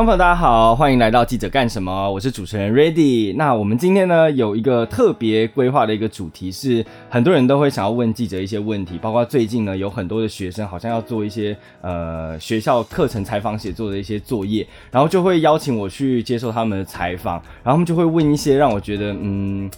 观众朋友，大家好，欢迎来到记者干什么？我是主持人 Ready。那我们今天呢有一个特别规划的一个主题是，很多人都会想要问记者一些问题，包括最近呢有很多的学生好像要做一些呃学校课程采访写作的一些作业，然后就会邀请我去接受他们的采访，然后他们就会问一些让我觉得嗯。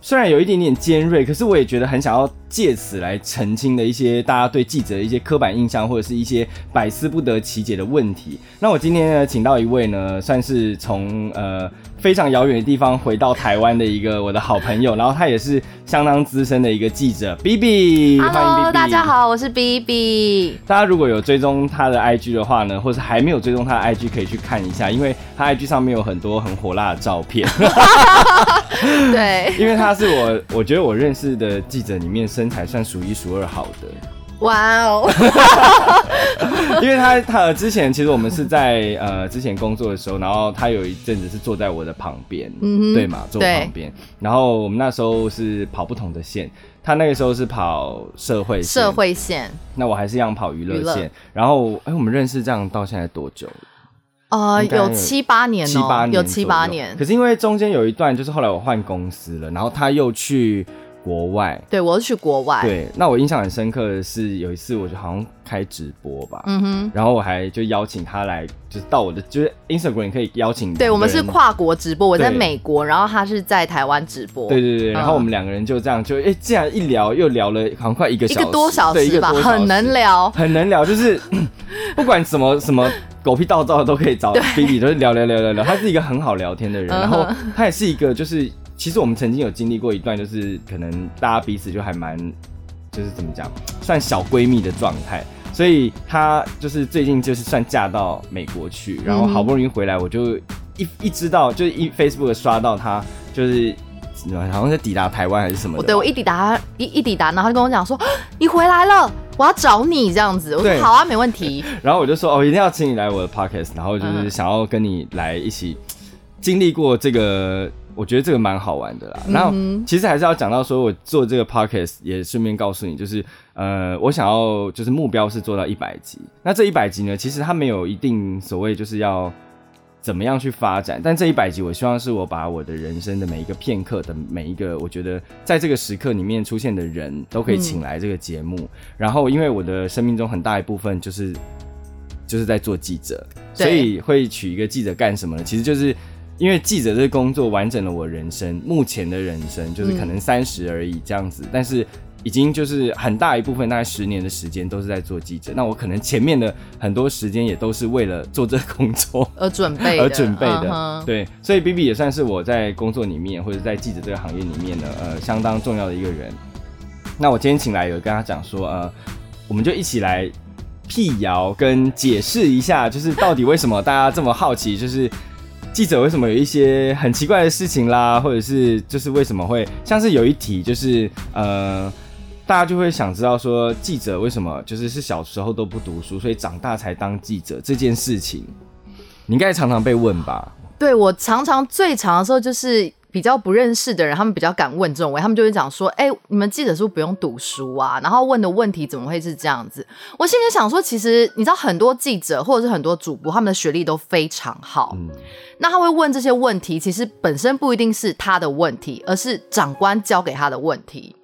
虽然有一点点尖锐，可是我也觉得很想要借此来澄清的一些大家对记者的一些刻板印象，或者是一些百思不得其解的问题。那我今天呢，请到一位呢，算是从呃。非常遥远的地方回到台湾的一个我的好朋友，然后他也是相当资深的一个记者，B B，欢迎 B B，大家好，我是 B B。大家如果有追踪他的 I G 的话呢，或是还没有追踪他的 I G，可以去看一下，因为他 I G 上面有很多很火辣的照片。对，因为他是我，我觉得我认识的记者里面身材算数一数二好的。哇哦！因为他他之前其实我们是在呃之前工作的时候，然后他有一阵子是坐在我的旁边，嗯对嘛，坐旁边。然后我们那时候是跑不同的线，他那个时候是跑社会社会线，那我还是一样跑娱乐线。然后哎，我们认识这样到现在多久？呃，有七八年，七八年，有七八年。可是因为中间有一段，就是后来我换公司了，然后他又去。国外，对我是去国外。对，那我印象很深刻的是有一次，我就好像开直播吧，嗯哼，然后我还就邀请他来，就是到我的，就是 Instagram 可以邀请。对，我们是跨国直播，我在美国，然后他是在台湾直播。对对对，然后我们两个人就这样，就哎，这样一聊又聊了，好像快一个一个多小时吧，很能聊，很能聊，就是 不管什么什么狗屁道道都可以找 B B，都是聊聊聊聊聊。他是一个很好聊天的人，然后他也是一个就是。其实我们曾经有经历过一段，就是可能大家彼此就还蛮，就是怎么讲，算小闺蜜的状态。所以她就是最近就是算嫁到美国去，然后好不容易回来，我就一一知道，就是一 Facebook 刷到她，就是好像是抵达台湾还是什么。对我一抵达一一抵达，然后就跟我讲说 你回来了，我要找你这样子。我说好啊，没问题。然后我就说哦，一定要请你来我的 Podcast，然后就是想要跟你来一起经历过这个。我觉得这个蛮好玩的啦。然后其实还是要讲到说，我做这个 podcast 也顺便告诉你，就是呃，我想要就是目标是做到一百集。那这一百集呢，其实它没有一定所谓就是要怎么样去发展。但这一百集，我希望是我把我的人生的每一个片刻的每一个，我觉得在这个时刻里面出现的人都可以请来这个节目。然后，因为我的生命中很大一部分就是就是在做记者，所以会取一个记者干什么呢？其实就是。因为记者这个工作完整了我人生，目前的人生就是可能三十而已这样子，但是已经就是很大一部分，大概十年的时间都是在做记者。那我可能前面的很多时间也都是为了做这个工作而准备而准备的。对，所以 B B 也算是我在工作里面或者在记者这个行业里面呢，呃，相当重要的一个人。那我今天请来有跟他讲说，呃，我们就一起来辟谣跟解释一下，就是到底为什么大家这么好奇，就是。记者为什么有一些很奇怪的事情啦，或者是就是为什么会像是有一题，就是呃，大家就会想知道说记者为什么就是是小时候都不读书，所以长大才当记者这件事情，你应该常常被问吧？对我常常最长的时候就是。比较不认识的人，他们比较敢问这种问他们就会讲说：“哎，你们记者是不是不用读书啊？然后问的问题怎么会是这样子？”我心里想说，其实你知道，很多记者或者是很多主播，他们的学历都非常好。那他会问这些问题，其实本身不一定是他的问题，而是长官交给他的问题。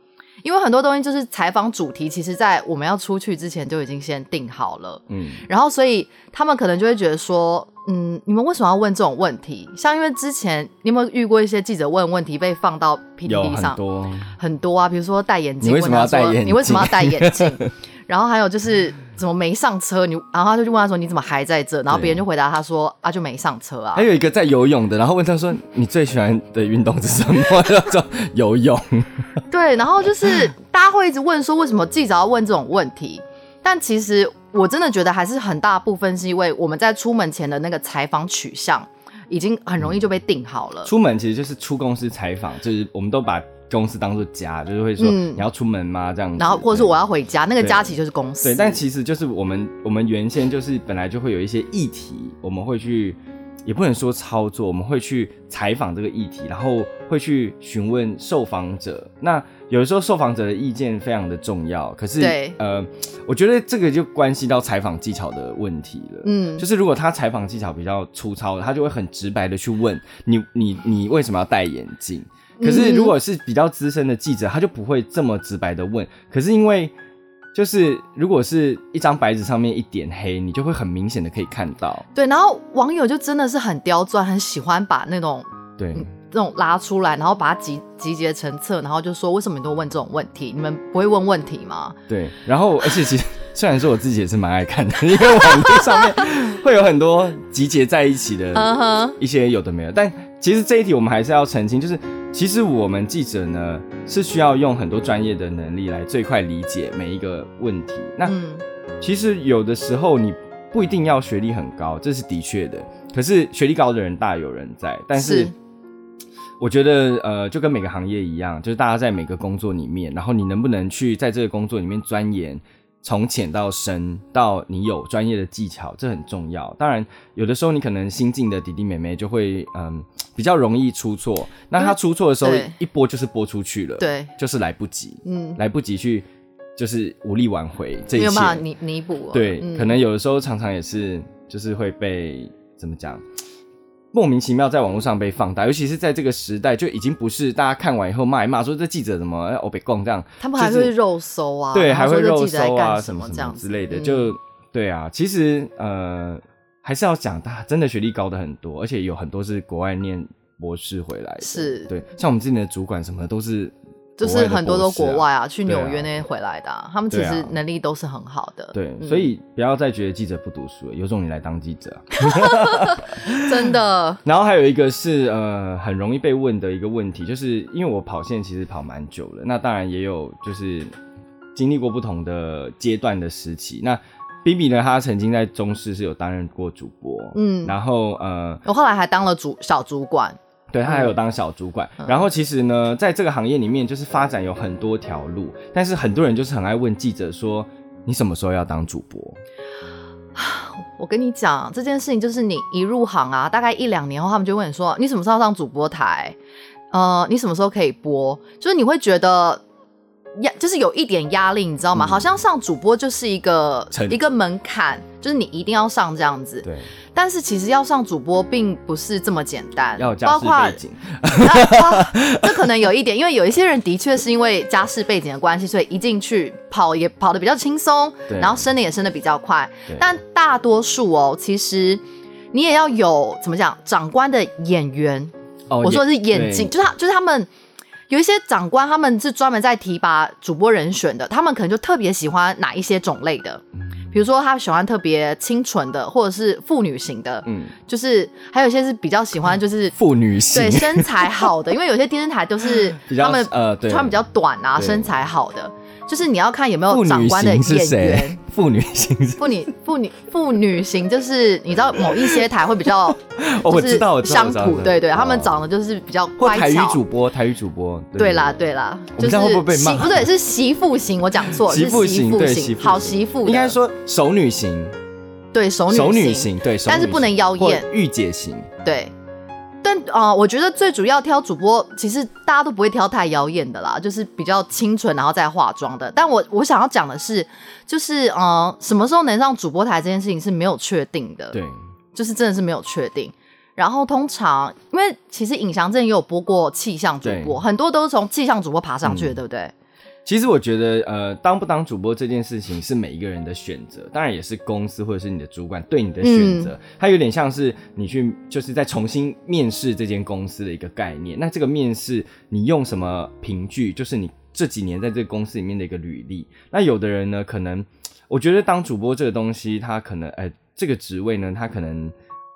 因为很多东西就是采访主题，其实在我们要出去之前就已经先定好了。嗯，然后所以他们可能就会觉得说。嗯，你们为什么要问这种问题？像因为之前你有没有遇过一些记者问问题被放到 PPT 上？很多很多啊，比如说戴眼镜，你为什么要戴眼镜？你为什么要戴眼镜？然后还有就是怎么没上车？你然后他就问他说你怎么还在这？然后别人就回答他说啊就没上车啊。还有一个在游泳的，然后问他说 你最喜欢的运动是什么？叫游泳。对，然后就是大家会一直问说为什么记者要问这种问题？但其实。我真的觉得还是很大部分是因为我们在出门前的那个采访取向已经很容易就被定好了。出门其实就是出公司采访，就是我们都把公司当做家，就是会说你要出门吗？这样子，然后或者是我要回家，那个家其实就是公司。对，但其实就是我们我们原先就是本来就会有一些议题，我们会去。也不能说操作，我们会去采访这个议题，然后会去询问受访者。那有的时候受访者的意见非常的重要，可是对呃，我觉得这个就关系到采访技巧的问题了。嗯，就是如果他采访技巧比较粗糙的，他就会很直白的去问你，你你为什么要戴眼镜？可是如果是比较资深的记者，他就不会这么直白的问。可是因为就是如果是一张白纸上面一点黑，你就会很明显的可以看到。对，然后网友就真的是很刁钻，很喜欢把那种对，这种拉出来，然后把它集集结成册，然后就说为什么你都问这种问题？你们不会问问题吗？对，然后而且其实虽然说我自己也是蛮爱看的，因为网络上面会有很多集结在一起的一些有的没有，但其实这一题我们还是要澄清，就是其实我们记者呢是需要用很多专业的能力来最快理解每一个问题。那嗯，其实有的时候你不一定要学历很高，这是的确的。可是学历高的人大有人在，但是是我觉得呃，就跟每个行业一样，就是大家在每个工作里面，然后你能不能去在这个工作里面钻研，从浅到深，到你有专业的技巧，这很重要。当然，有的时候你可能新进的弟弟妹妹就会嗯比较容易出错，那他出错的时候一播就是播出去了，，对，就是来不及，嗯，来不及去就是无力挽回这一切没有。办法弥弥补，对，嗯可能有的时候常常也是就是会被怎么讲，莫名其妙在网络上被放大，尤其是在这个时代，就已经不是大家看完以后骂一骂说这记者怎么欧北共这样，他们还是会肉搜啊，对，还会肉搜啊干什什么什么之类的，嗯。就对啊，其实呃还是要讲，他真的学历高的很多，而且有很多是国外念博士回来的，是。对，像我们之前的主管什么都是就是很多都国外啊，去纽约那些回来的啊、他们其实能力都是很好的。对，嗯所以不要再觉得记者不读书了，有种你来当记者啊。真的，然后还有一个是呃很容易被问的一个问题，就是因为我跑线其实跑蛮久了，那当然也有就是经历过不同的阶段的时期。那 B B 呢，他曾经在中视是有担任过主播，嗯然后呃，我后来还当了主小主管，对他还有当小主管。然后其实呢，在这个行业里面，就是发展有很多条路，但是很多人就是很爱问记者说，你什么时候要当主播？我跟你讲这件事情，就是你一入行啊，大概一两年后，他们就问你说，你什么时候上主播台？呃，你什么时候可以播？就是你会觉得压，就是有一点压力，你知道吗？嗯好像上主播就是一个一个门槛，就是你一定要上这样子。对，但是其实要上主播并不是这么简单，包括背景，啊 这可能有一点，因为有一些人的确是因为家世背景的关系，所以一进去跑也跑得比较轻松，然后升的也升的比较快。但大多数哦，其实你也要有怎么讲，长官的眼缘。哦我说的是也眼睛，就是他，就是他们有一些长官，他们是专门在提拔主播人选的，他们可能就特别喜欢哪一些种类的。嗯。比如说，他喜欢特别清纯的，或者是妇女型的，嗯，就是还有一些是比较喜欢就是 妇女型。对身材好的，因为有些电视台都是 他们呃对。穿比较短啊，身材好的，就是你要看有没有长官的型是眼谁？缘。？妇女型是妇女妇女妇女型就是你知道某一些台会比较，就是乡土，对对，他们哦长得就是比较或台语。主播，台语主播，对。啦，对啦，就是我们这样会不会被骂？媳不对，是媳妇型，我讲错了，媳妇是媳型，对媳型，妇好媳妇，应该说熟女型，对熟女熟女型，对，但是不能妖艳。御姐型，对，但啊、呃我觉得最主要挑主播，其实大家都不会挑太妖艳的啦，就是比较清纯，然后再化妆的。但我我想要讲的是，就是呃，什么时候能上主播台这件事情是没有确定的，对，就是真的是没有确定。然后通常，因为其实尹翔正也有播过气象主播，很多都是从气象主播爬上去的，嗯对不对？其实我觉得，呃，当不当主播这件事情是每一个人的选择，当然也是公司或者是你的主管对你的选择。它有点像是你去就是在重新面试这间公司的一个概念。那这个面试你用什么凭据？就是你这几年在这个公司里面的一个履历。那有的人呢，可能我觉得当主播这个东西，他可能，呃，这个职位呢，他可能。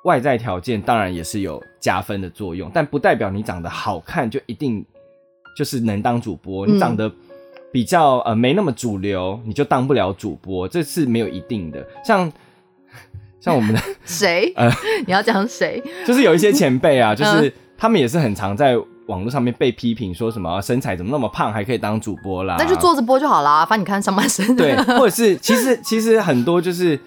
外在条件当然也是有加分的作用，但不代表你长得好看就一定就是能当主播。嗯你长得比较呃没那么主流，你就当不了主播，这是没有一定的。像像我们的 谁？呃 你要讲谁？就是有一些前辈啊，嗯就是他们也是很常在网络上面被批评，说什么身材怎么那么胖还可以当主播啦，那就坐着播就好啦，反正你看上半身。对，或者是其实其实很多就是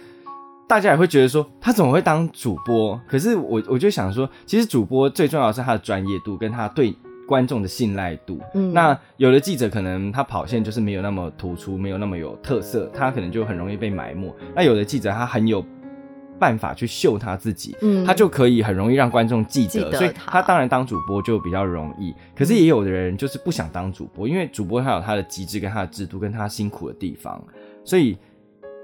大家也会觉得说他怎么会当主播？可是我我就想说，其实主播最重要的是他的专业度跟他对观众的信赖度。嗯，那有的记者可能他跑线就是没有那么突出，没有那么有特色，他可能就很容易被埋没。那有的记者他很有办法去秀他自己，嗯，他就可以很容易让观众记得，所以他当然当主播就比较容易。可是也有的人就是不想当主播，因为主播他有他的机制跟他的制度跟他辛苦的地方，所以。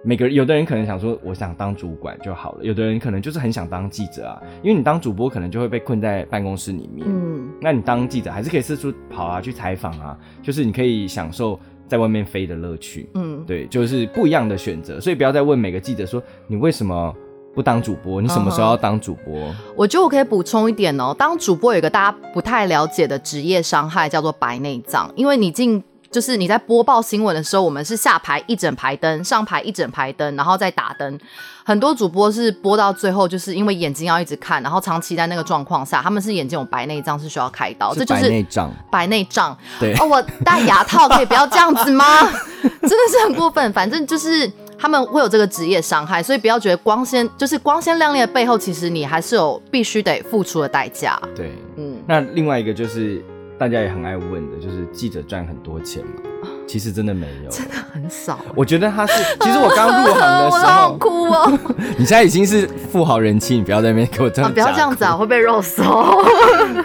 每个人，有的人可能想说，我想当主管就好了；有的人可能就是很想当记者啊，因为你当主播可能就会被困在办公室里面。嗯，那你当记者还是可以四处跑啊，去采访啊，就是你可以享受在外面飞的乐趣。嗯，对，就是不一样的选择。所以不要再问每个记者说，你为什么不当主播？你什么时候要当主播？我觉得我可以补充一点哦，当主播有个大家不太了解的职业伤害，叫做白内障，因为你进。就是你在播报新闻的时候，我们是下排一整排灯，上排一整排灯，然后再打灯。很多主播是播到最后，就是因为眼睛要一直看，然后长期在那个状况下，他们是眼睛有白内障，是需要开刀。这就是白内障。白内障。对。哦，我戴牙套可以不要这样子吗？真的是很过分。反正就是他们会有这个职业伤害，所以不要觉得光鲜，就是光鲜亮丽的背后，其实你还是有必须得付出的代价。对，嗯。那另外一个就是。大家也很爱问的，就是记者赚很多钱吗？其实真的没有，真的很少。我觉得他是，其实我刚入行的时候，哭哦。你现在已经是富豪人妻，你不要在那边给我这样，不要这样子啊，会被肉搜。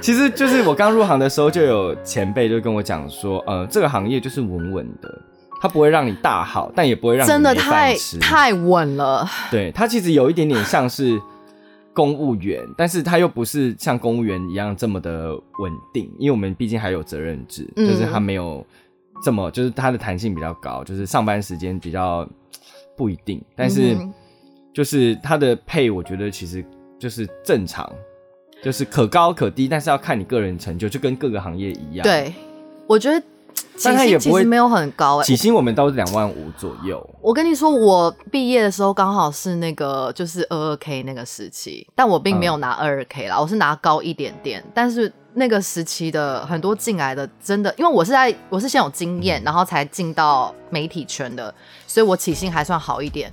其实就是我刚入行的时候，就有前辈就跟我讲说，呃，这个行业就是稳稳的，它不会让你大好，但也不会让你真的太太稳了。对，它其实有一点点像是。公务员，但是他又不是像公务员一样这么的稳定，因为我们毕竟还有责任制，就是他没有这么，就是他的弹性比较高，就是上班时间比较不一定，但是就是他的配，我觉得其实就是正常，就是可高可低，但是要看你个人成就，就跟各个行业一样。对，我觉得。但他也不会没有很高哎，起薪我们都是两万五左右。我跟你说，我毕业的时候刚好是那个就是二二 k 那个时期，但我并没有拿二二 k 啦，我是拿高一点点。但是那个时期的很多进来的真的，因为我是在我是先有经验，然后才进到媒体圈的，所以我起薪还算好一点。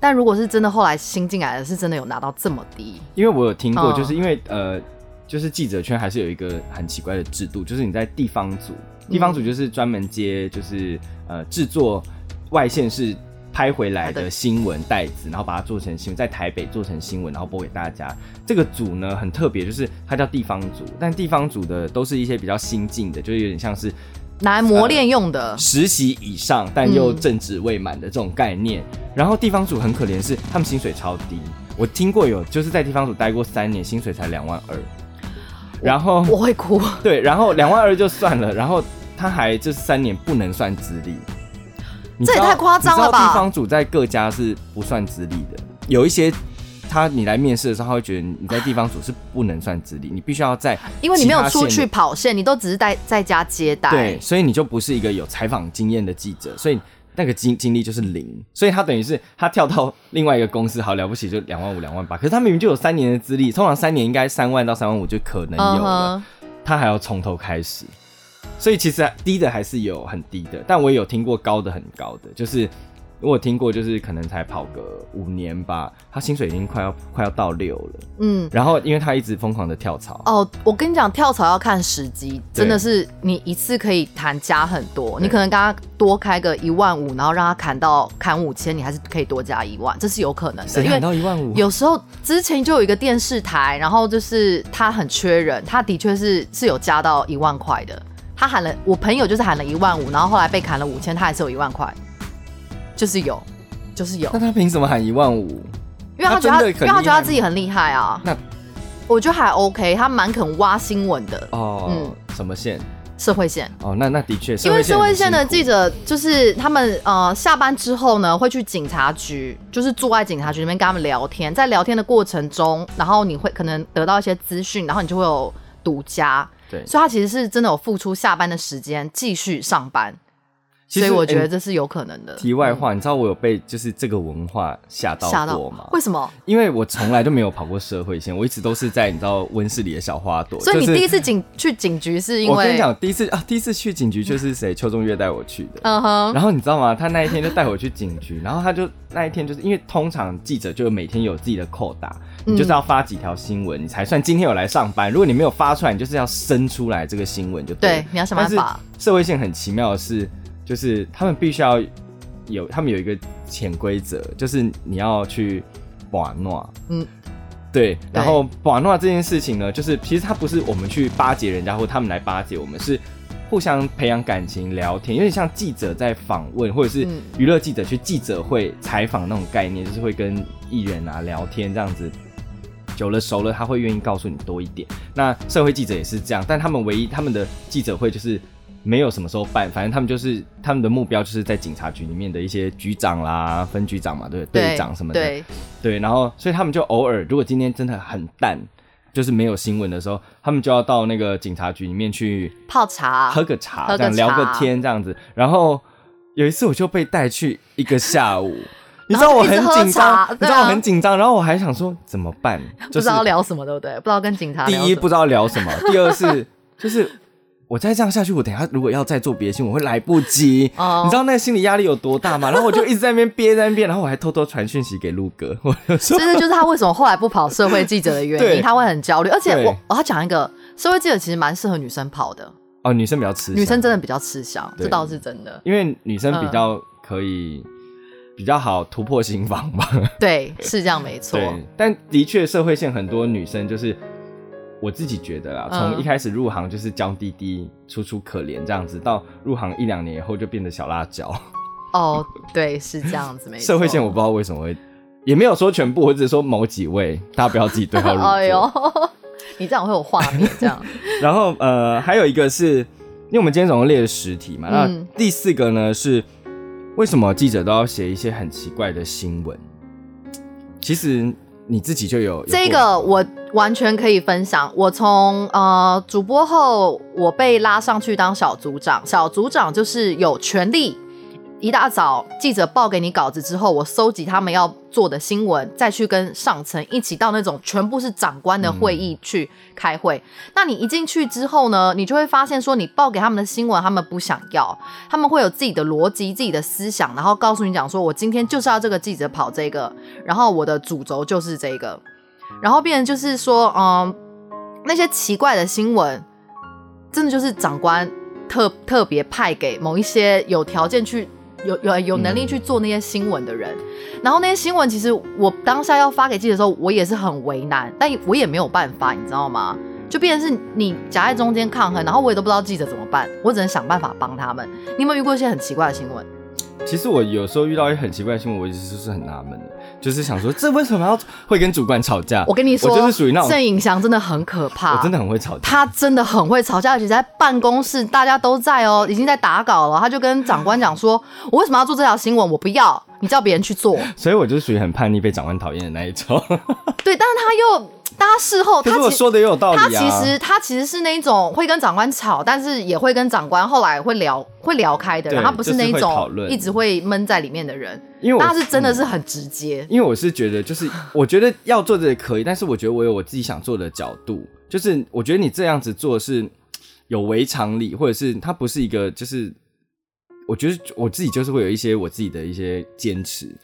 但如果是真的后来新进来的是真的有拿到这么低，因为我有听过，就是因为呃。就是记者圈还是有一个很奇怪的制度，就是你在地方组，地方组就是专门接，就是呃制作外线是拍回来的新闻袋子，然后把它做成新闻，在台北做成新闻，然后播给大家。这个组呢很特别，就是它叫地方组，但地方组的都是一些比较新进的，就是有点像是拿来磨练用的实习以上，但又正职未满的这种概念。然后地方组很可怜，是他们薪水超低。我听过有就是在地方组待过三年，薪水才两万二。然后我会哭。对，然后两万二就算了，然后他还这三年不能算资历，这也太夸张了吧？地方组在各家是不算资历的，有一些他你来面试的时候，他会觉得你在地方组是不能算资历，你必须要在，因为你没有出去跑线，你都只是在在家接待，对，所以你就不是一个有采访经验的记者，所以。那个经经历就是零，所以他等于是他跳到另外一个公司，好了不起就两万五两万八，可是他明明就有三年的资历，通常三年应该三万到三万五就可能有了，他还要从头开始，所以其实低的还是有很低的，但我也有听过高的很高的，就是。我听过，就是可能才跑个五年吧，他薪水已经快要快要到六了。嗯，然后因为他一直疯狂的跳槽。哦，我跟你讲，跳槽要看时机，真的是你一次可以谈加很多，你可能跟他多开个一万五，然后让他砍到砍五千，你还是可以多加一万，这是有可能的。砍到一万五？有时候之前就有一个电视台，然后就是他很缺人，他的确是是有加到一万块的。他喊了，我朋友就是喊了一万五，然后后来被砍了五千，他还是有一万块。就是有，就是有。那他凭什么喊一万五？因为他觉得，因为他觉得他自己很厉害啊。那我觉得还 OK，他蛮肯挖新闻的。哦，嗯，什么线？社会线。哦，那那的确，因为社会线的记者就是他们呃下班之后呢，会去警察局，就是坐在警察局里面跟他们聊天。在聊天的过程中，然后你会可能得到一些资讯，然后你就会有独家。对，所以他其实是真的有付出下班的时间继续上班。所以我觉得这是有可能的。题外话，你知道我有被就是这个文化吓到过吗？为什么？因为我从来都没有跑过社会线，我一直都是在你知道温室里的小花朵。所以你第一次警去警局是因为？我跟你讲，第一次啊，第一次去警局就是谁？邱中月带我去的。嗯哼。然后你知道吗？他那一天就带我去警局，然后他就那一天就是因为通常记者就每天有自己的扣打，你就是要发几条新闻，你才算今天有来上班。如果你没有发出来，你就是要生出来这个新闻就对。你要想办法。社会线很奇妙的是。就是他们必须要有，他们有一个潜规则，就是你要去把诺，嗯，对，然后把诺这件事情呢，就是其实他不是我们去巴结人家，或他们来巴结我们，是互相培养感情、聊天，有点像记者在访问，或者是娱乐记者去记者会采访那种概念，就是会跟艺人啊聊天这样子，久了熟了，他会愿意告诉你多一点。那社会记者也是这样，但他们唯一他们的记者会就是。没有什么时候办，反正他们就是他们的目标就是在警察局里面的一些局长啦、分局长嘛，对队长什么的，对对，然后所以他们就偶尔，如果今天真的很淡，就是没有新闻的时候，他们就要到那个警察局里面去泡茶、喝个茶、这样聊个天这样子。然后有一次我就被带去一个下午，你知道我很紧张，你知道我很紧张，然后我还想说怎么办，不知道聊什么，对不对？不知道跟警察。第一不知道聊什么，第二是就是。我再这样下去，我等下如果要再做别的新闻，我会来不及。你知道那个心理压力有多大吗？然后我就一直在那边憋在那边，然后我还偷偷传讯息给陆哥。其实就是他为什么后来不跑社会记者的原因，他会很焦虑。而且我我要讲一个社会记者其实蛮适合女生跑的哦，女生比较吃，女生真的比较吃香，这倒是真的。因为女生比较可以比较好突破心防吧？对，是这样没错。但的确社会线很多女生就是。我自己觉得啊，从一开始入行就是娇滴滴、楚楚可怜这样子，到入行一两年以后就变得小辣椒。哦，对，是这样子，没错。社会线我不知道为什么会，也没有说全部，或者说某几位，大家不要自己对号入座。哎呦，你这样会有画面这样。然后呃，还有一个是，因为我们今天总共列了十题嘛，那第四个呢是为什么记者都要写一些很奇怪的新闻？其实。你自己就有这个，我完全可以分享。我从呃主播后，我被拉上去当小组长，小组长就是有权利。一大早记者报给你稿子之后，我搜集他们要做的新闻，再去跟上层一起到那种全部是长官的会议去开会。那你一进去之后呢，你就会发现说，你报给他们的新闻他们不想要，他们会有自己的逻辑、自己的思想，然后告诉你讲说，我今天就是要这个记者跑这个，然后我的主轴就是这个，然后变成就是说，嗯，那些奇怪的新闻，真的就是长官特特别派给某一些有条件去。有有有能力去做那些新闻的人，然后那些新闻其实我当下要发给记者的时候，我也是很为难，但我也没有办法，你知道吗？就变成是你夹在中间抗衡，然后我也都不知道记者怎么办，我只能想办法帮他们。你有没有遇过一些很奇怪的新闻？其实我有时候遇到一些很奇怪的新闻，我其实是很纳闷的，就是想说这为什么要会跟主管吵架？我跟你说，我就是属于那种郑颖翔真的很可怕，我真的很会吵架，他真的很会吵架，而且在办公室大家都在哦，已经在打稿了，他就跟长官讲说：“我为什么要做这条新闻？我不要，你叫别人去做。”所以我就属于很叛逆、被长官讨厌的那一种。对，但是他又。大家事后，他说的也有道理啊。他其实他其实是那种会跟长官吵，但是也会跟长官后来会聊会聊开的人。他不是那种一直会闷在里面的人。因为他是真的是很直接。因为我是觉得，就是我觉得要做这可以，但是我觉得我有我自己想做的角度。就是我觉得你这样子做是有违常理，或者是他不是一个，就是我觉得我自己就是会有一些我自己的一些坚持。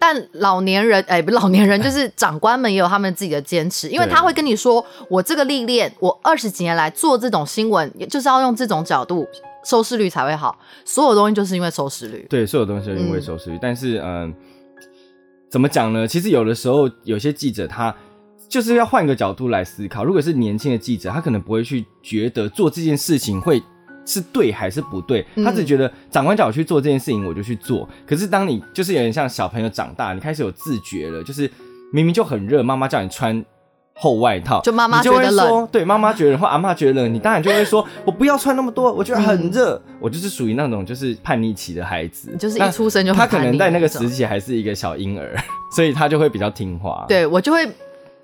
但老年人，哎，不，老年人 就是长官们也有他们自己的坚持，因为他会跟你说，我这个历练，我二十几年来做这种新闻，就是要用这种角度，收视率才会好。所有东西就是因为收视率，对，所有东西就是因为收视率。但是，嗯，怎么讲呢？其实有的时候，有些记者他就是要换个角度来思考。如果是年轻的记者，他可能不会去觉得做这件事情会。是对还是不对？他只觉得长官叫我去做这件事情，我就去做。可是当你就是有点像小朋友长大，你开始有自觉了，就是明明就很热，妈妈叫你穿厚外套，就妈妈觉得冷，对，妈妈觉得或阿妈觉得冷，你当然就会说，我不要穿那么多，我觉得很热。我就是属于那种就是叛逆期的孩子，就是一出生就他可能在那个时期还是一个小婴儿，所以他就会比较听话。对我就会。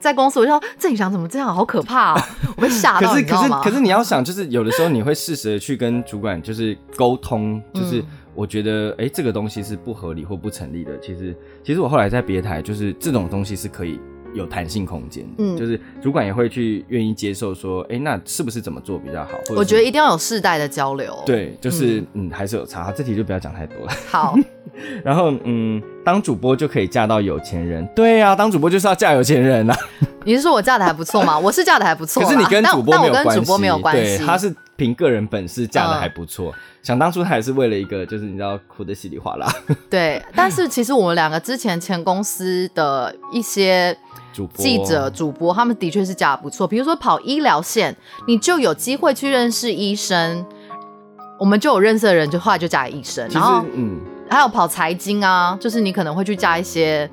在公司，我就说郑宇翔怎么这样，好可怕啊！我被吓到，可是可是可是你要想，就是有的时候你会适时的去跟主管就是沟通，就是我觉得哎、诶这个东西是不合理或不成立的。其实，其实我后来在别台，就是这种东西是可以有弹性空间，嗯就是主管也会去愿意接受说，哎、那是不是怎么做比较好？或者我觉得一定要有世代的交流。，对，就是嗯还是有差。好这题就不要讲太多了。好，然后嗯，当主播就可以嫁到有钱人，对啊，当主播就是要嫁有钱人啊。你是说我嫁的还不错吗？我是嫁的还不错，可是你跟主播但没有关系，我跟主播没有关对，系。他是凭个人本事嫁的嗯还不错。想当初他也是为了一个，就是你知道哭的稀里哗啦。对，但是其实我们两个之前前公司的一些主播记者、主播，他们的确是嫁的不错。比如说跑医疗线，你就有机会去认识医生，我们就有认识的人，就后来就嫁给医生。然后嗯，还有跑财经啊，就是你可能会去嫁一些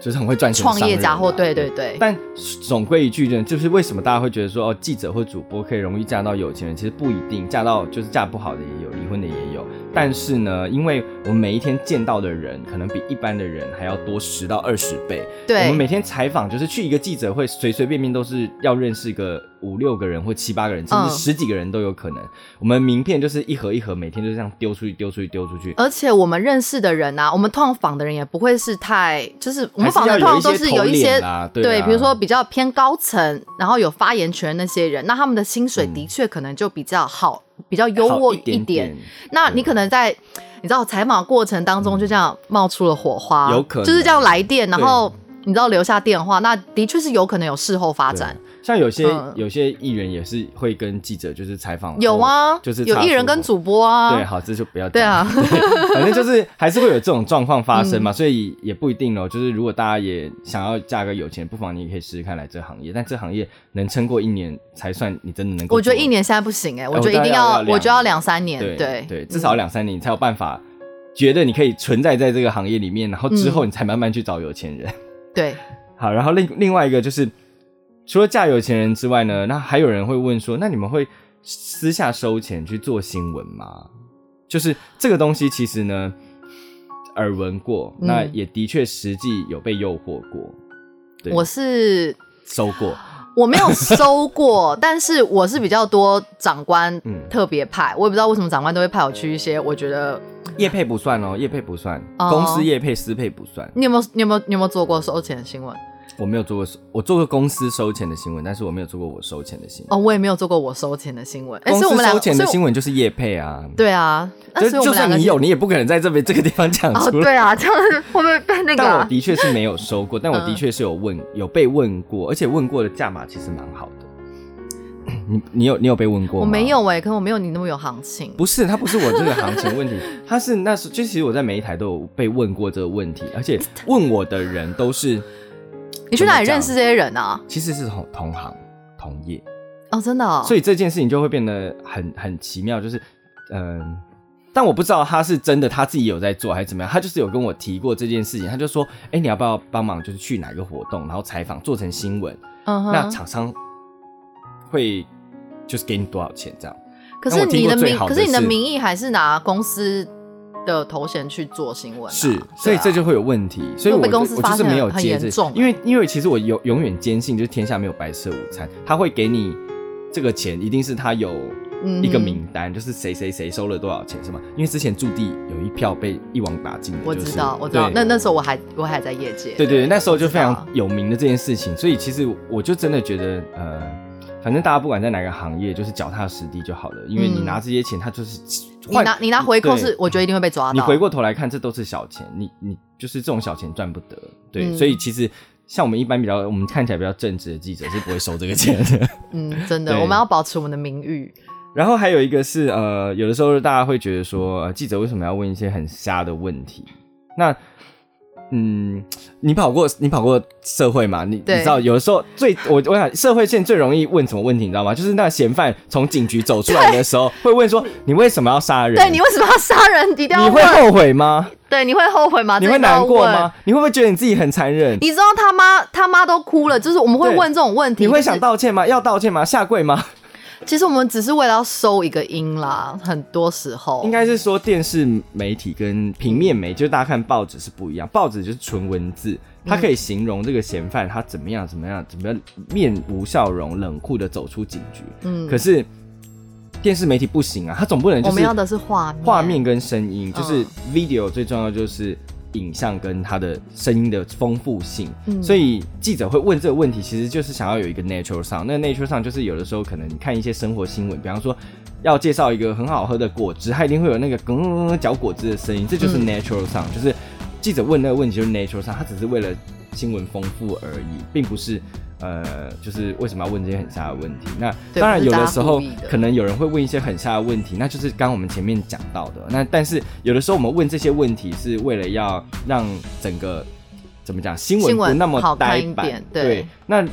就是很会赚钱的创业家或对对对。但总归一句呢，就是为什么大家会觉得说哦，记者或主播可以容易嫁到有钱人？其实不一定，嫁到就是嫁不好的也有，离婚的也有。但是呢，因为我们每一天见到的人，可能比一般的人还要多十到二十倍。我们每天采访，就是去一个记者会，随随便便都是要认识一个五六个人或七八个人，甚嗯至十几个人都有可能。我们名片就是一盒一盒，每天就这样丢出去、丢出去、丢出去。而且我们认识的人啊，我们通常访的人也不会是太，就是我们访的通常都是有一些对啊比如说比较偏高层，然后有发言权的那些人，那他们的薪水嗯的确可能就比较好，比较优渥一点点。点那你可能在你知道采访过程当中就这样冒出了火花，有可能就是这样来电，然后你知道留下电话，那的确是有可能有事后发展。像有些、嗯。有些艺人也是会跟记者就是采访，有啊，就是有艺人跟主主播啊，对，好，这就不要讲。对啊，反正就是还是会有这种状况发嗯生嘛，所以也不一定哦。就是如果大家也想要嫁个有钱，不妨你也可以试试看来这行业，但这行业能撑过一年才算你真的能够。我觉得一年现在不行哎、我觉得一定要我觉得要两三年，对对。对，至少两三年你才有办法觉得你可以存在在这个行业里面，然后之后你才慢慢去找有钱人。对，好，然后另另外一个就是，除了嫁有钱人之外呢，那还有人会问说，那你们会私下收钱去做新闻吗？就是这个东西，其实呢，耳闻过，嗯。那也的确实际有被诱惑过，对。我是收过，我没有收过，但是我是比较多长官嗯。特别派，我也不知道为什么长官都会派我去一些我觉得业配不算哦，业配不算，哦。公司业配私配不算。你有没有你有没有你有没有做过收钱的新闻？我没有做过，我做过公司收钱的新闻，但是我没有做过我收钱的新闻。哦，我也没有做过我收钱的新闻，哎，公司收钱的新闻就是叶配啊，对啊，那就是算你有，你也不可能在这边这个地方讲哦，出来。对啊，这样子会不会被那个但我啊？的确是没有收过，但我的嗯确是有问，有被问过，而且问过的价码其实蛮好的。你你有你有被问过吗？我没，有哎，可能我没有你那么有行情。不是，他不是我这个行情问题，他是那时就其实我在每一台都有被问过这个问题，而且问我的人都是你去哪里认识这些人啊？其实是同同行同业，哦，真的哦，所以这件事情就会变得很很奇妙，就是嗯。但我不知道他是真的他自己有在做还是怎么样，他就是有跟我提过这件事情，他就说，哎、你要不要帮忙，就是去哪个活动，然后采访做成新闻，那厂商会就是给你多少钱这样？可是你的名，可是你的名义还是拿公司的头衔去做新闻啊、是，所以这就会有问题，所以我我就是没有很接这因为因为其实我永永远坚信，就是天下没有白吃的午餐，他会给你这个钱，一定是他有嗯一个名单，就是谁谁谁收了多少钱，是吗？因为之前驻地有一票被一网打尽的，就是我知道，我知道，那那时候我还我还在业界，对对对，那时候就非常有名的这件事情，所以其实我就真的觉得，呃，反正大家不管在哪个行业，就是脚踏实地就好了，因为你嗯拿这些钱，他就是你拿你拿回扣是，我觉得一定会被抓到。你回过头来看，这都是小钱，你你就是这种小钱赚不得，对，嗯所以其实像我们一般比较，我们看起来比较正直的记者是不会收这个钱的。嗯，真的，我们要保持我们的名誉。然后还有一个是，呃，有的时候大家会觉得说，呃，记者为什么要问一些很瞎的问题？那，嗯，你跑过你跑过社会嘛？你你知道有的时候最我我想社会现在最容易问什么问题，你知道吗？就是那嫌犯从警局走出来的时候，会问说你为什么要杀人？对你为什么要杀人？你会。后悔吗？对，你会后悔吗？你会难过吗？？你会不会觉得你自己很残忍？你知道他妈他妈都哭了，就是我们会问这种问题。你会想道歉吗？要道歉吗？下跪吗？其实我们只是为了要收一个音啦，很多时候。应该是说电视媒体跟平面媒，就是大家看报纸是不一样，报纸就是纯文字，它可以形容这个嫌犯他怎么样怎么样怎么样面无笑容、冷酷的走出警局。嗯。可是电视媒体不行啊，它总不能就是我们要的是画面，画面跟声音，就是嗯 video 最重要就是影像跟它的声音的丰富性。嗯所以记者会问这个问题，其实就是想要有一个 natural sound。那个 natural sound 就是有的时候可能你看一些生活新闻，比方说要介绍一个很好喝的果汁，它一定会有那个嗯嗯嗯嚼果汁的声音，这就是嗯 natural sound，、就是记者问那个问题就是 natural sound，它只是为了新闻丰富而已，并不是。呃，就是为什么要问这些很瞎的问题？那当然有的时候的可能有人会问一些很瞎的问题，那就是刚刚我们前面讲到的。那但是有的时候我们问这些问题是为了要让整个怎么讲新闻不那么呆板对那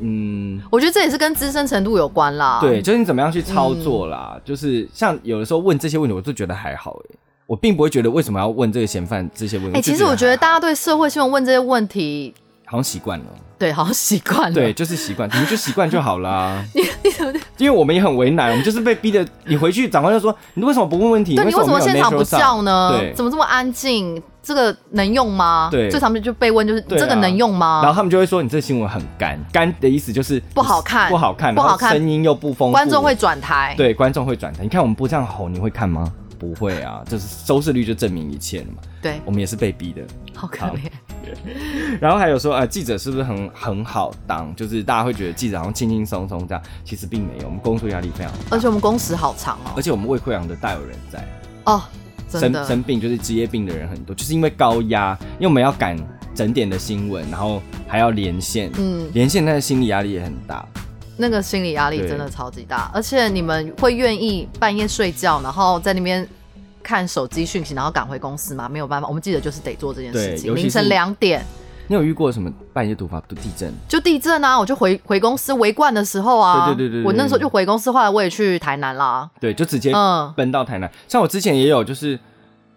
嗯。我觉得这也是跟资深程度有关啦。对，就是你怎么样去操作嗯啦？就是像有的时候问这些问题，我就觉得还好哎，我并不会觉得为什么要问这个嫌犯这些问题。哎、其实我觉得大家对社会新闻问这些问题，好像习惯了，对，好像习惯了。对，，就是习惯，你们就习惯就好啦。你你怎么？因为我们也很为难，我们就是被逼的。你回去，长官就说：“你为什么不问问题？对，你为什么现场不叫呢？对怎么这么安静？这个能用吗？对最常就被问就是啊这个能用吗？然后他们就会说：“你这新闻很干，干的意思就是不好看不好看，不好看声音又不丰富，观众会转台。对观众会转台。你看我们不这样吼，你会看吗？不会啊，就是收视率就证明一切了嘛。对，我们也是被逼的。好可怜。然后还有说，呃，记者是不是很很好当？就是大家会觉得记者好像轻轻松松这样，其实并没有，我们工作压力非常大，而且我们工时好长哦。而且我们胃溃疡的大有人在。哦，生生病就是职业病的人很多，就是因为高压，因为我们要赶整点的新闻，然后还要连线，嗯，连线他的心理压力也很大。那个心理压力真的超级大，而且你们会愿意半夜睡觉，然后在那边看手机讯息，然后赶回公司嘛？没有办法，我们记得就是得做这件事情。凌晨两点你有遇过什么半夜突发地震？就地震啊，我就回回公司围观的时候啊，对对对对对我那时候就回公司，后来我也去台南啦。对，就直接嗯奔到台南。像我之前也有，就是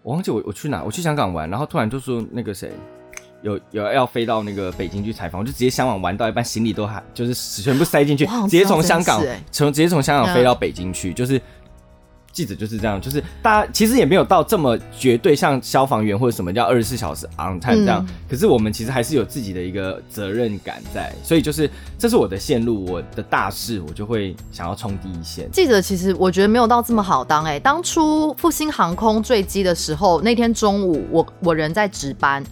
我忘记我我去哪，我去香港玩，然后突然就说那个谁。有有要飞到那个北京去采访，我就直接香港玩到一半，行李都还就是全部塞进去，直接从香港从直接从香港飞嗯到北京去，就是记者就是这样，就是大家其实也没有到这么绝对，像消防员或者什么叫二十四小时 on time 这样，嗯可是我们其实还是有自己的一个责任感在，所以就是这是我的线路，我的大事，我就会想要冲第一线。记者其实我觉得没有到这么好当哎、当初复兴航空坠机的时候，那天中午我我人在值班，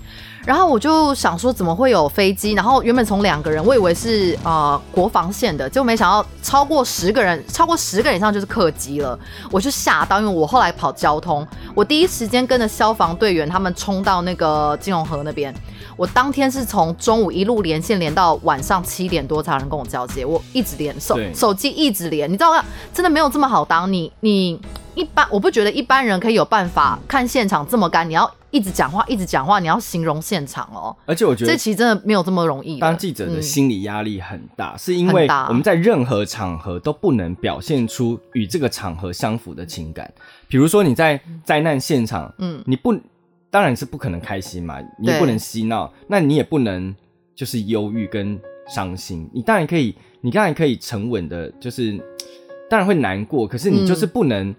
然后我就想说怎么会有飞机？然后原本从两个人，我以为是呃国防线的，结果没想到超过十个人，超过十个人以上就是客机了，我就吓到，因为我后来跑交通，我第一时间跟着消防队员他们冲到那个金融河那边。我当天是从中午一路连线连到晚上七点多才有人跟我交接，我一直连手手机一直连，你知道吗？真的没有这么好当。你你一般我不觉得一般人可以有办法看现场这么干，你要一直讲话一直讲话，你要形容现场哦。而且我觉得这其实真的没有这么容易。当记者的嗯心理压力很大，是因为我们在任何场合都不能表现出与这个场合相符的情感。比如说你在灾难现场，嗯你不当然是不可能开心嘛，你也不能嬉闹，那你也不能就是忧郁跟伤心。你当然可以，你当然可以沉稳的，就是当然会难过，可是你就是嗯不能。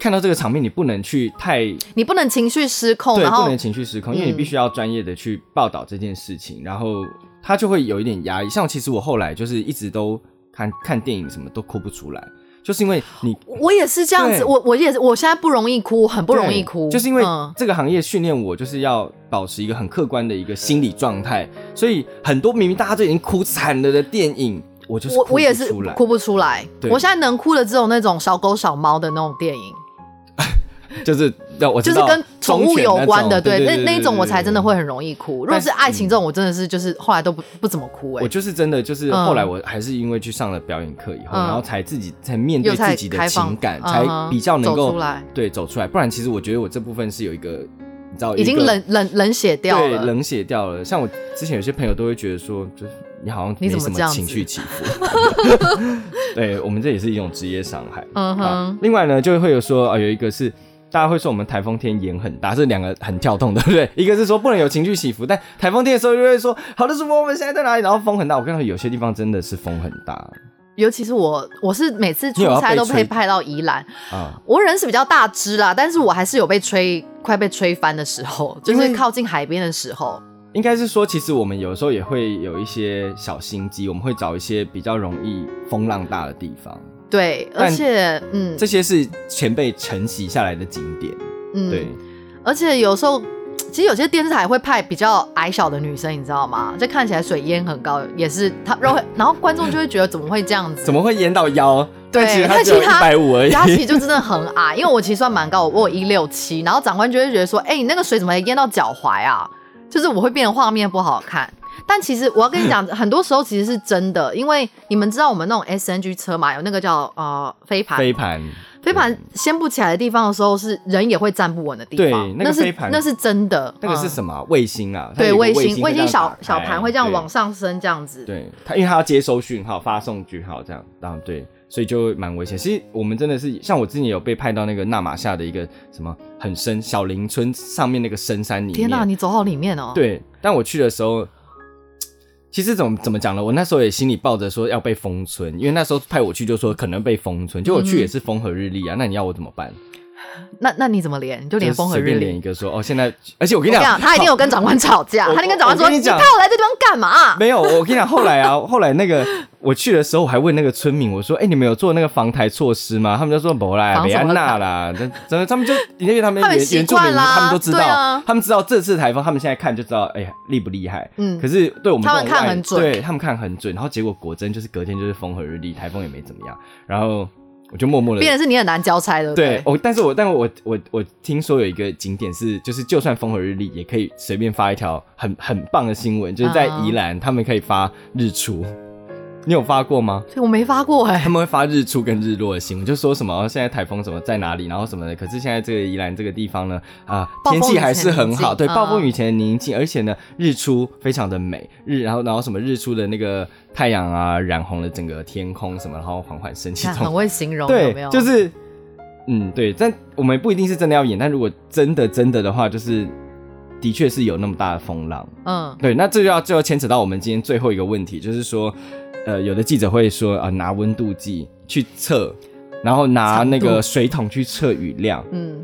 看到这个场面，你不能去太你不能情绪失控，对，不能情绪失控，因为你嗯必须要专业的去报道这件事情，然后他就会有一点压抑。像其实我后来就是一直都看看电影什么都哭不出来，就是因为你我也是这样子，我我也是，我现在不容易哭，很不容易哭，就是因为嗯这个行业训练我就是要保持一个很客观的一个心理状态，所以很多明明大家都已经哭惨了的电影，我就是哭我我也是不出来。哭不出来。对我现在能哭的只有那种小狗小猫的那种电影，就是让我就是跟宠物有关的，对，那那那种我才真的。会很容易哭。如果是爱情这种，我真的是就是后来都不不怎么哭哎、我就是真的，就是嗯后来我还是因为去上了表演课以后，嗯然后才自己才面对自己的情感，嗯才比较能够走出来对走出来。不然其实我觉得我这部分是有一个，你知道，已经冷冷冷血掉了。对冷血掉了。像我之前有些朋友都会觉得说，就是你好像你没什么情绪起伏。对我们这也是一种职业伤害。嗯哼啊另外呢，就会有说啊、有一个是。大家会说我们台风天眼很大，这两个很跳动，对不对？一个是说不能有情绪起伏，但台风天的时候就会说好的，主播我们现在在哪里？然后风很大，我跟你说有些地方真的是风很大尤其是我，我是每次出差都被吹派到宜兰，啊。我人是比较大只啦，但是我还是有被吹快被吹翻的时候，就是靠近海边的时候。应该是说，其实我们有时候也会有一些小心机，我们会找一些比较容易风浪大的地方。对，而且嗯，这些是前辈承袭下来的经典，嗯，对，而且有时候。其实有些电视台会派比较矮小的女生，你知道吗？就看起来水淹很高，也是她，然后 然后观众就会觉得怎么会这样子？怎么会淹到腰？对，他其实他一百五而已，他其实就真的很矮，因为我其实算蛮高，我一六七，然后长官就会觉得说，哎，你那个水怎么淹到脚踝啊？就是我会变得画面不好看。但其实我要跟你讲，很多时候其实是真的，因为你们知道我们那种 SNG 车嘛，有那个叫呃飞盘，飞盘。飞盘掀不起来的地方的时候，是人也会站不稳的地方。对，那个飞盘那是真的。那个是什么？卫星啊？对，卫星，卫星小小盘会这样往上升，这样子。对，它因为它要接收讯号，发送讯号，这样，然后对，所以就蛮危险。其实我们真的是，像我之前有被派到那个纳马夏的一个什么很深小林村上面那个深山里面。天哪，你走好里面哦。对，但我去的时候。其实怎么怎么讲呢？我那时候也心里抱着说要被封村，因为那时候派我去就说可能被封村，结果去也是风和日丽啊。那你要我怎么办？那那你怎么连你？就连风和日丽？连一个说哦，现在而且我跟你讲，他一定有跟长官吵架，他一定跟长官说你派我来这地方干嘛？没有，我跟你讲，后来啊，后来那个。我去的时候，我还问那个村民，我说：“哎，你们有做那个防台措施吗？”他们就说：“不啦，没安娜啦。”真真，他们就因为他们原原住民，他们都知道，他们知道这次台风，他们现在看就知道，哎呀，厉不厉害？嗯。可是对我们他们看很准，对他们看很准，然后结果果真就是隔天就是风和日丽，台风也没怎么样，然后。我就默默的，变成是你很难交差的。对，我，但是我，但我，我，我听说有一个景点是，就是就算风和日丽，也可以随便发一条很很棒的新闻，就是在宜兰，他们可以发日出。你有发过吗？我没发过哎。他们会发日出跟日落的新闻，就说什么现在台风什么在哪里，然后什么的。可是现在这个宜兰这个地方呢，啊，天气还是很好，对，暴风雨前的宁静，而且呢，日出非常的美，日，然后然后什么日出的那个太阳啊，染红了整个天空什么，然后缓缓升起，很会形容，对，没有？就是，嗯，对，但我们不一定是真的要演，但如果真的真的的话，就是的确是有那么大的风浪，嗯，对，那这就要就要牵扯到我们今天最后一个问题，就是说。呃，有的记者会说啊，拿温度计去测，然后拿那个水桶去测雨量。嗯，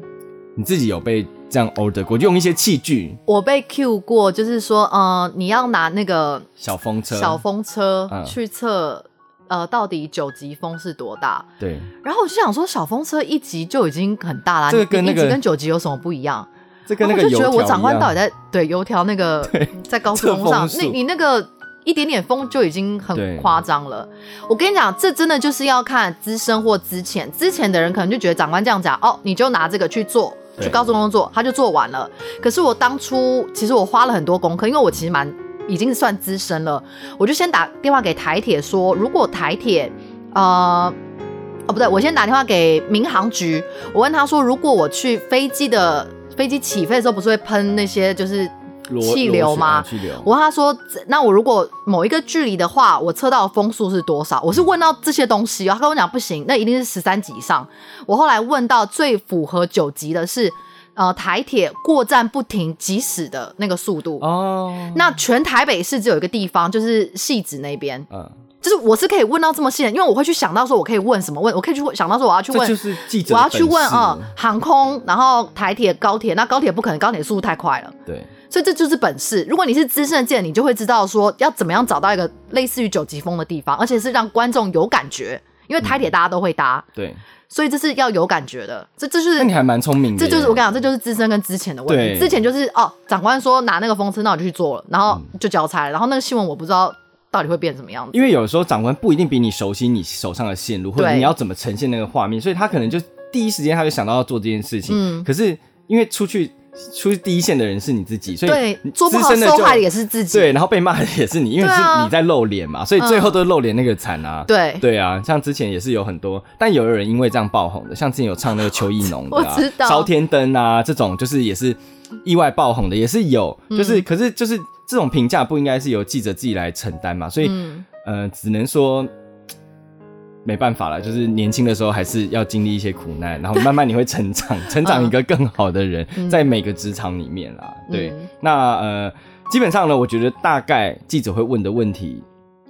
你自己有被这样 order 过，就用一些器具。我被 Q 过，就是说，呃，你要拿那个小风车，小风车去测，呃，到底九级风是多大？对。然后我就想说，小风车一级就已经很大了，这个跟那个跟九级有什么不一样？这跟那个我就觉得我长官到底在对油条那个在高速公路上，那你那个。一点点风就已经很夸张了。我跟你讲，这真的就是要看资深或资浅。资浅的人可能就觉得长官这样讲，哦，你就拿这个去做，去高速公路做，他就做完了。可是我当初其实我花了很多功课，因为我其实蛮已经算资深了，我就先打电话给台铁说，如果台铁，呃，哦不对，我先打电话给民航局，我问他说，如果我去飞机的飞机起飞的时候，不是会喷那些就是。气流吗？气流我问他说：“那我如果某一个距离的话，我测到的风速是多少？”我是问到这些东西，他跟我讲不行，那一定是十三级以上。我后来问到最符合九级的是，呃，台铁过站不停即驶的那个速度哦。那全台北市只有一个地方，就是戏子那边，嗯，就是我是可以问到这么细的，因为我会去想到说我可以问什么问，我可以去想到说我要去问，就是记者，我要去问啊，航空，然后台铁、高铁，那高铁不可能，高铁速度太快了，对。所以这就是本事。如果你是资深的记者，你就会知道说要怎么样找到一个类似于九级风的地方，而且是让观众有感觉。因为台铁大家都会搭，对，所以这是要有感觉的。这这是那你还蛮聪明的。这就是我跟你讲，这就是资深跟之前的问题。之前就是哦，长官说拿那个风车，那我就去做了，然后就交差了。然后那个新闻我不知道到底会变什么样子。因为有时候长官不一定比你熟悉你手上的线路，或者你要怎么呈现那个画面，所以他可能就第一时间他就想到要做这件事情。嗯，可是因为出去。出第一线的人是你自己，所以对做不好受害的也是自己，对，然后被骂的也是你，因为是你在露脸嘛，所以最后都是露脸那个惨啊。对。对啊，像之前也是有很多，但有的人因为这样爆红的，像之前有唱那个邱意浓的啊，烧天灯啊这种，就是也是意外爆红的，也是有，就是可是就是这种评价不应该是由记者自己来承担嘛，所以呃，只能说。没办法了，就是年轻的时候还是要经历一些苦难，然后慢慢你会成长，成长一个更好的人，在每个职场里面啦。对，那呃，基本上呢，我觉得大概记者会问的问题，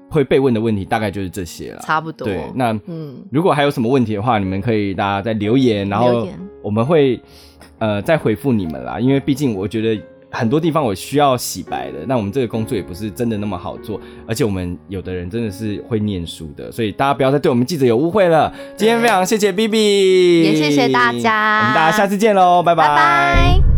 会被问的问题，大概就是这些了。差不多。对，那嗯，如果还有什么问题的话，你们可以大家再留言，然后我们会呃再回复你们啦。因为毕竟我觉得。很多地方我需要洗白的。那我们这个工作也不是真的那么好做，而且我们有的人真的是会念书的，所以大家不要再对我们记者有误会了。今天非常谢谢 B B，也谢谢大家，我们大家下次见喽，拜拜拜。